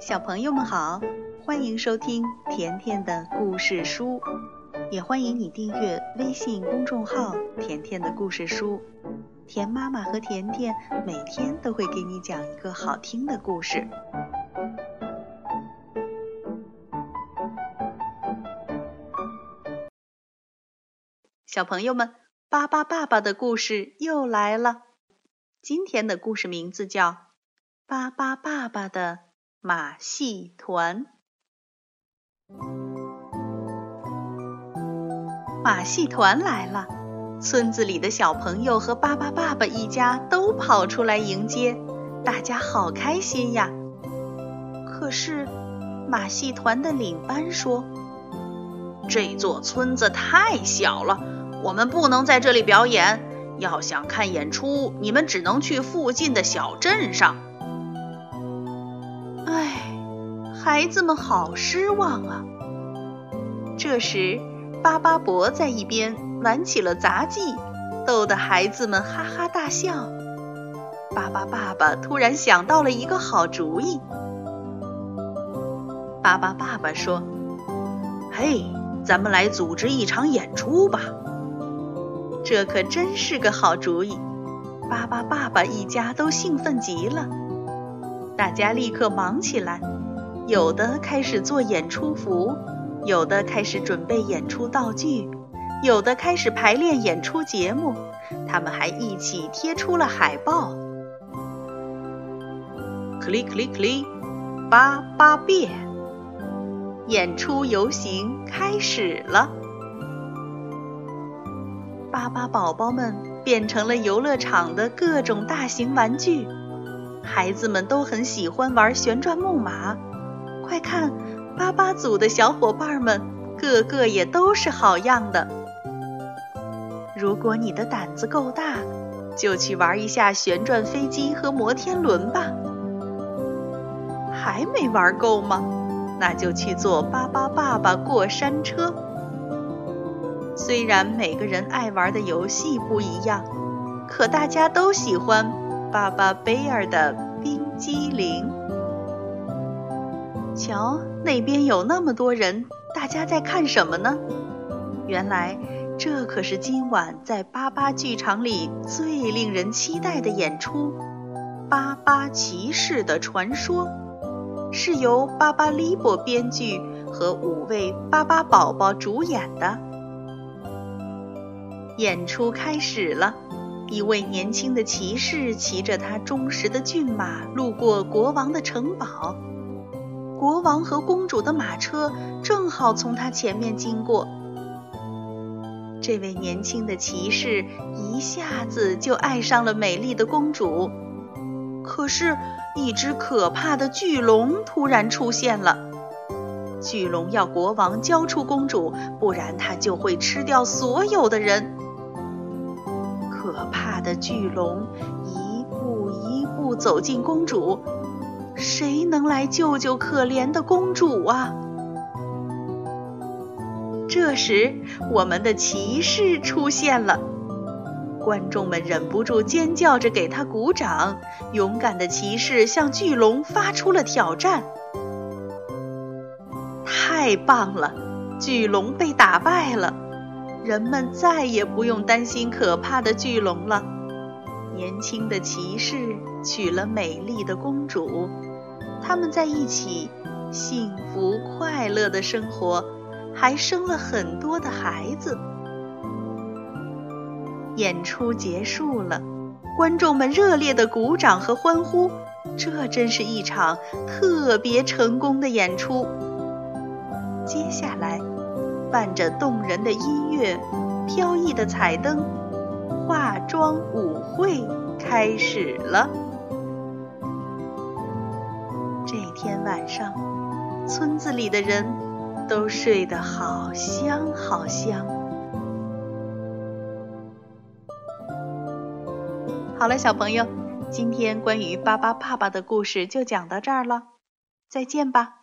小朋友们好，欢迎收听甜甜的故事书，也欢迎你订阅微信公众号“甜甜的故事书”。甜妈妈和甜甜每天都会给你讲一个好听的故事。小朋友们，巴巴爸爸的故事又来了。今天的故事名字叫《巴巴爸爸的马戏团》。马戏团来了，村子里的小朋友和巴巴爸爸一家都跑出来迎接，大家好开心呀！可是，马戏团的领班说：“这座村子太小了，我们不能在这里表演。”要想看演出，你们只能去附近的小镇上。孩子们好失望啊！这时，巴巴伯在一边玩起了杂技，逗得孩子们哈哈大笑。巴巴爸爸突然想到了一个好主意。巴巴爸爸说：“嘿，咱们来组织一场演出吧。”这可真是个好主意，巴巴爸爸一家都兴奋极了。大家立刻忙起来，有的开始做演出服，有的开始准备演出道具，有的开始排练演出节目。他们还一起贴出了海报。克里克里克里，巴巴变，演出游行开始了。巴巴宝宝们变成了游乐场的各种大型玩具，孩子们都很喜欢玩旋转木马。快看，巴巴组的小伙伴们个个也都是好样的。如果你的胆子够大，就去玩一下旋转飞机和摩天轮吧。还没玩够吗？那就去坐巴巴爸爸过山车。虽然每个人爱玩的游戏不一样，可大家都喜欢巴巴贝尔的冰激凌。瞧，那边有那么多人，大家在看什么呢？原来这可是今晚在巴巴剧场里最令人期待的演出《巴巴骑士的传说》，是由巴巴利伯编剧和五位巴巴宝宝主演的。演出开始了，一位年轻的骑士骑着他忠实的骏马路过国王的城堡，国王和公主的马车正好从他前面经过。这位年轻的骑士一下子就爱上了美丽的公主，可是，一只可怕的巨龙突然出现了。巨龙要国王交出公主，不然他就会吃掉所有的人。可怕的巨龙一步一步走近公主，谁能来救救可怜的公主啊？这时，我们的骑士出现了，观众们忍不住尖叫着给他鼓掌。勇敢的骑士向巨龙发出了挑战。太棒了，巨龙被打败了。人们再也不用担心可怕的巨龙了。年轻的骑士娶了美丽的公主，他们在一起幸福快乐的生活，还生了很多的孩子。演出结束了，观众们热烈的鼓掌和欢呼，这真是一场特别成功的演出。接下来。伴着动人的音乐、飘逸的彩灯，化妆舞会开始了。这天晚上，村子里的人都睡得好香好香。好了，小朋友，今天关于巴巴爸爸的故事就讲到这儿了，再见吧。